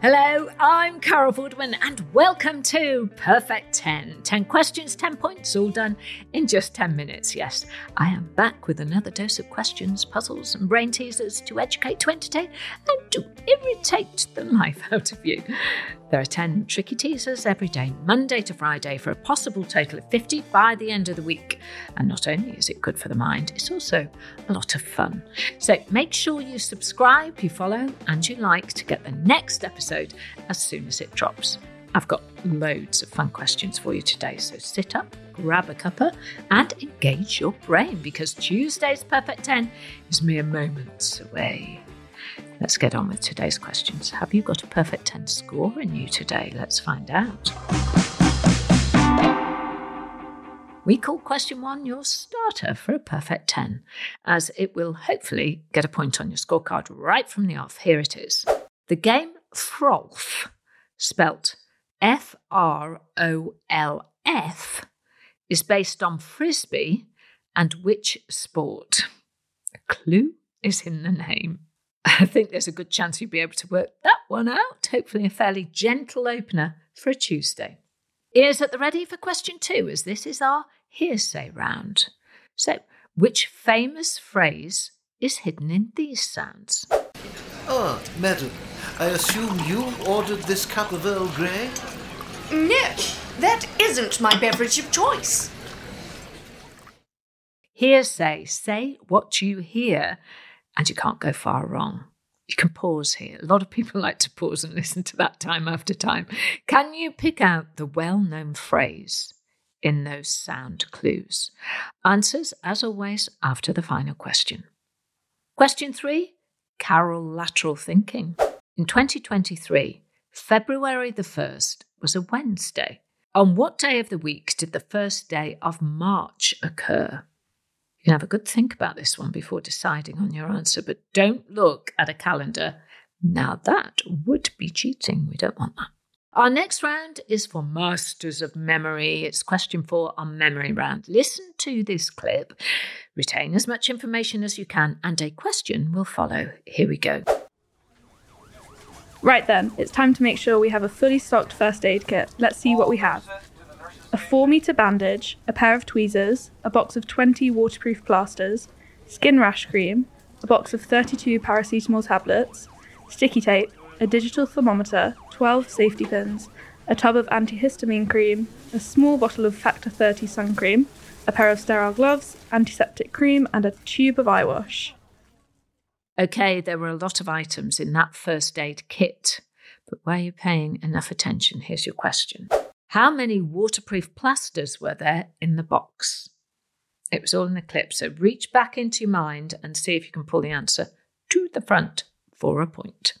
Hello, I'm Carol Vorderman, and welcome to Perfect 10. 10 questions, 10 points, all done in just 10 minutes. Yes, I am back with another dose of questions, puzzles, and brain teasers to educate, to entertain, and to irritate the life out of you. There are 10 tricky teasers every day, Monday to Friday, for a possible total of 50 by the end of the week. And not only is it good for the mind, it's also a lot of fun. So make sure you subscribe, you follow, and you like to get the next episode as soon as it drops. I've got loads of fun questions for you today, so sit up, grab a cuppa, and engage your brain because Tuesday's Perfect 10 is mere moments away. Let's get on with today's questions. Have you got a perfect 10 score in you today? Let's find out. We call question one your starter for a perfect 10, as it will hopefully get a point on your scorecard right from the off. Here it is. The game Frolf, spelt F R O L F, is based on frisbee and which sport? A clue is in the name. I think there's a good chance you'll be able to work that one out. Hopefully, a fairly gentle opener for a Tuesday. Ears at the ready for question two, as this is our hearsay round. So, which famous phrase is hidden in these sounds? Ah, madam, I assume you ordered this cup of Earl Grey? No, that isn't my beverage of choice. Hearsay, say what you hear, and you can't go far wrong. You can pause here. A lot of people like to pause and listen to that time after time. Can you pick out the well known phrase in those sound clues? Answers, as always, after the final question. Question three Carol lateral thinking. In 2023, February the 1st was a Wednesday. On what day of the week did the first day of March occur? You can have a good think about this one before deciding on your answer, but don't look at a calendar. Now, that would be cheating. We don't want that. Our next round is for Masters of Memory. It's question four on Memory Round. Listen to this clip, retain as much information as you can, and a question will follow. Here we go. Right then, it's time to make sure we have a fully stocked first aid kit. Let's see what we have a 4 metre bandage, a pair of tweezers, a box of 20 waterproof plasters, skin rash cream, a box of 32 paracetamol tablets, sticky tape, a digital thermometer, 12 safety pins, a tub of antihistamine cream, a small bottle of Factor 30 sun cream, a pair of sterile gloves, antiseptic cream, and a tube of eye wash. Okay, there were a lot of items in that first aid kit, but were you paying enough attention? Here's your question How many waterproof plasters were there in the box? It was all in the clip, so reach back into your mind and see if you can pull the answer to the front for a point.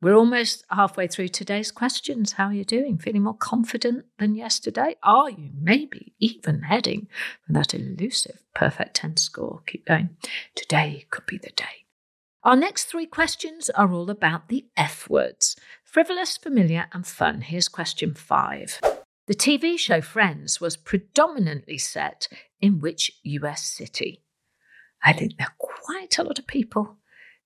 We're almost halfway through today's questions. How are you doing? Feeling more confident than yesterday? Are you maybe even heading for that elusive perfect 10 score? Keep going. Today could be the day. Our next three questions are all about the F words frivolous, familiar, and fun. Here's question five. The TV show Friends was predominantly set in which US city? I think there are quite a lot of people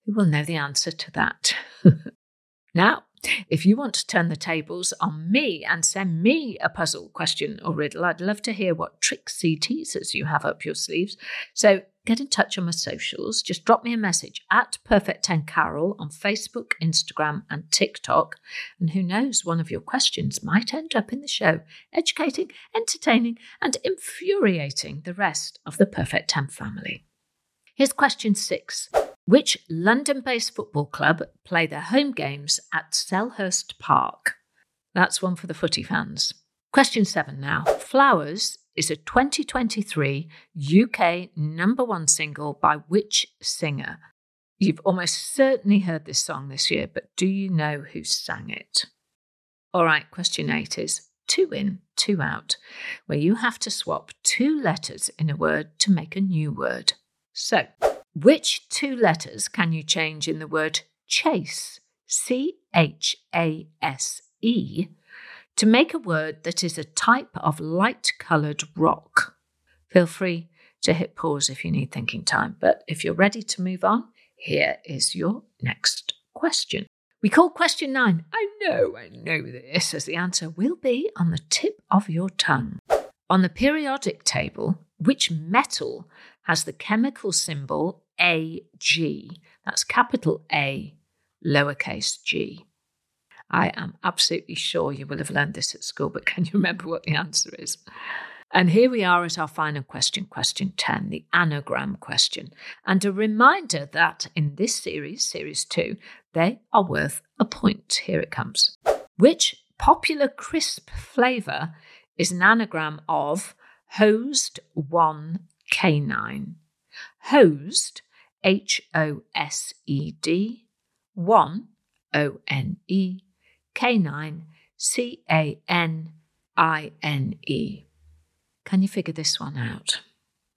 who will know the answer to that. now, if you want to turn the tables on me and send me a puzzle, question, or riddle, I'd love to hear what tricksy teasers you have up your sleeves. So get in touch on my socials. Just drop me a message at Perfect10Carol on Facebook, Instagram, and TikTok. And who knows, one of your questions might end up in the show, educating, entertaining, and infuriating the rest of the Perfect 10 family. Here's question six. Which London based football club play their home games at Selhurst Park? That's one for the footy fans. Question seven now. Flowers is a 2023 UK number one single by which singer? You've almost certainly heard this song this year, but do you know who sang it? All right, question eight is two in, two out, where you have to swap two letters in a word to make a new word. So, which two letters can you change in the word chase, C H A S E, to make a word that is a type of light coloured rock? Feel free to hit pause if you need thinking time, but if you're ready to move on, here is your next question. We call question nine, I know, I know this, as the answer will be on the tip of your tongue. On the periodic table, which metal has the chemical symbol Ag? That's capital A, lowercase g. I am absolutely sure you will have learned this at school, but can you remember what the answer is? And here we are at our final question, question 10, the anagram question. And a reminder that in this series, series two, they are worth a point. Here it comes. Which popular crisp flavour is an anagram of hosed one canine? Hosed, H O S E D, one, O N E, canine, C A N I N E. Can you figure this one out?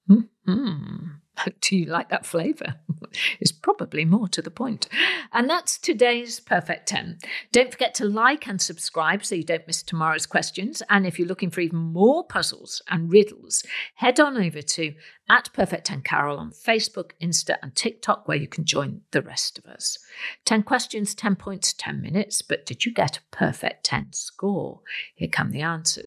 Mm-hmm. Do you like that flavour? it's probably more to the point. And that's today's Perfect 10. Don't forget to like and subscribe so you don't miss tomorrow's questions. And if you're looking for even more puzzles and riddles, head on over to at Perfect 10 Carol on Facebook, Insta, and TikTok, where you can join the rest of us. 10 questions, 10 points, 10 minutes. But did you get a perfect 10 score? Here come the answers.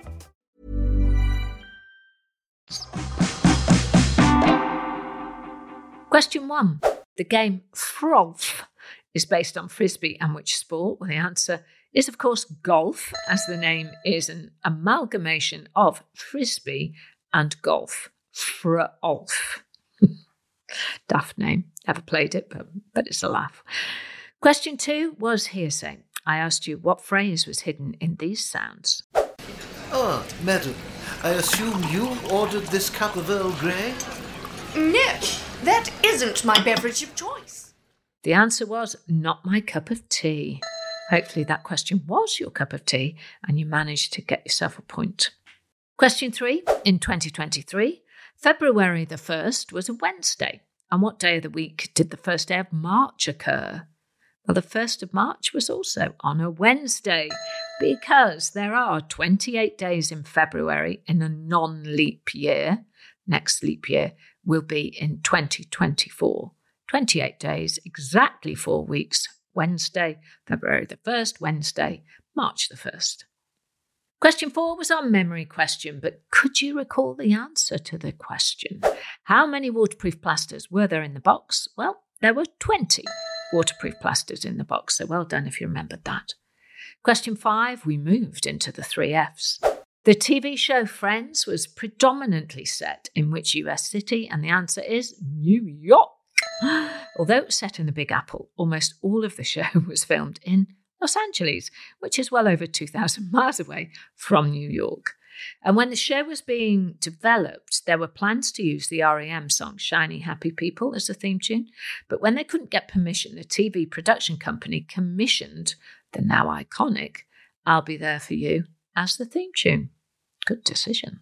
Question one The game Frolf is based on frisbee and which sport? Well, the answer is, of course, golf, as the name is an amalgamation of frisbee and golf. Frolf. Daft name. Never played it, but, but it's a laugh. Question two was hearsay. I asked you what phrase was hidden in these sounds. Ah, madam, I assume you ordered this cup of Earl Grey? No, that isn't my beverage of choice. The answer was not my cup of tea. Hopefully, that question was your cup of tea and you managed to get yourself a point. Question three In 2023, February the 1st was a Wednesday. And what day of the week did the first day of March occur? Well, the 1st of March was also on a Wednesday because there are 28 days in February in a non leap year. Next leap year will be in 2024. 28 days, exactly four weeks. Wednesday, February the 1st, Wednesday, March the 1st. Question four was our memory question, but could you recall the answer to the question? How many waterproof plasters were there in the box? Well, there were 20 waterproof plasters in the box, so well done if you remembered that. Question five, we moved into the three F's. The TV show Friends was predominantly set in which US city? And the answer is New York. Although it was set in the Big Apple, almost all of the show was filmed in Los Angeles, which is well over 2,000 miles away from New York. And when the show was being developed, there were plans to use the REM song Shiny Happy People as a theme tune. But when they couldn't get permission, the TV production company commissioned the now iconic I'll Be There For You as the theme tune. Good decision.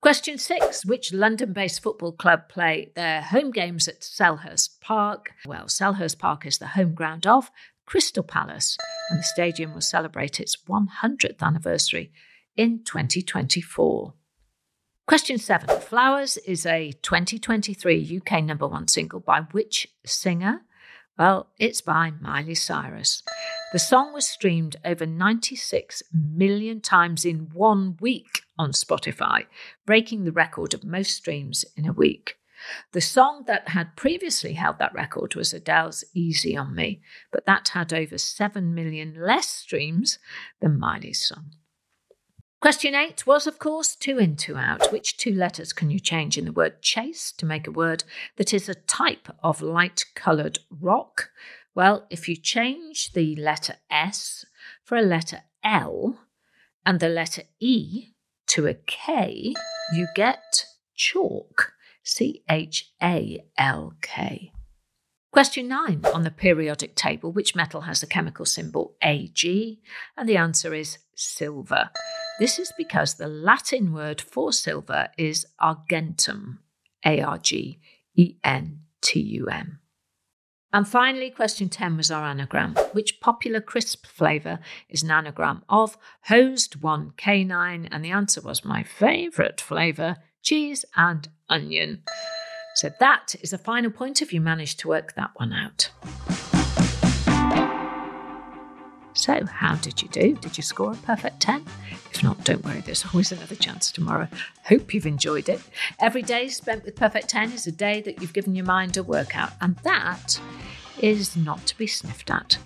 Question six Which London based football club play their home games at Selhurst Park? Well, Selhurst Park is the home ground of Crystal Palace, and the stadium will celebrate its 100th anniversary in 2024. Question seven Flowers is a 2023 UK number one single by which singer? Well, it's by Miley Cyrus. The song was streamed over 96 million times in one week on Spotify, breaking the record of most streams in a week. The song that had previously held that record was Adele's Easy on Me, but that had over 7 million less streams than Miley's song. Question eight was, of course, two in, two out. Which two letters can you change in the word chase to make a word that is a type of light coloured rock? Well, if you change the letter S for a letter L and the letter E to a K, you get chalk. C H A L K. Question 9 on the periodic table which metal has the chemical symbol Ag? And the answer is silver. This is because the Latin word for silver is argentum, A R G E N T U M. And finally, question 10 was our anagram. Which popular crisp flavour is an anagram of hosed one canine? And the answer was my favourite flavour, cheese and onion. So that is a final point if you managed to work that one out. So, how did you do? Did you score a perfect 10? If not, don't worry, there's always another chance tomorrow. Hope you've enjoyed it. Every day spent with Perfect 10 is a day that you've given your mind a workout, and that is not to be sniffed at.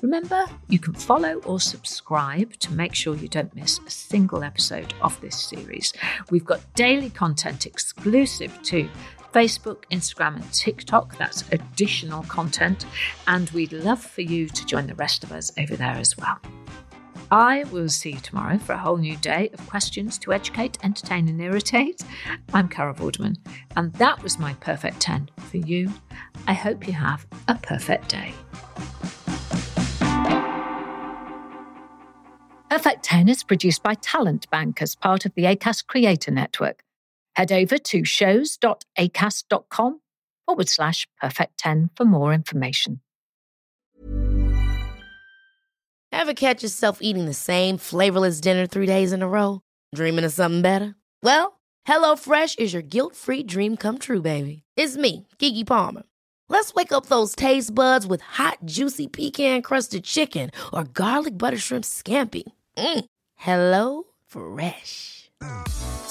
Remember, you can follow or subscribe to make sure you don't miss a single episode of this series. We've got daily content exclusive to Facebook, Instagram, and TikTok. That's additional content. And we'd love for you to join the rest of us over there as well. I will see you tomorrow for a whole new day of questions to educate, entertain, and irritate. I'm Carol Vorderman, and that was my perfect 10 for you. I hope you have a perfect day. Perfect 10 is produced by Talent Bank as part of the Acast Creator Network. Head over to shows.acast.com forward slash perfect 10 for more information. Ever catch yourself eating the same flavorless dinner three days in a row? Dreaming of something better? Well, HelloFresh is your guilt free dream come true, baby. It's me, Keke Palmer. Let's wake up those taste buds with hot, juicy pecan crusted chicken or garlic butter shrimp scampi. Mm. Hello Fresh.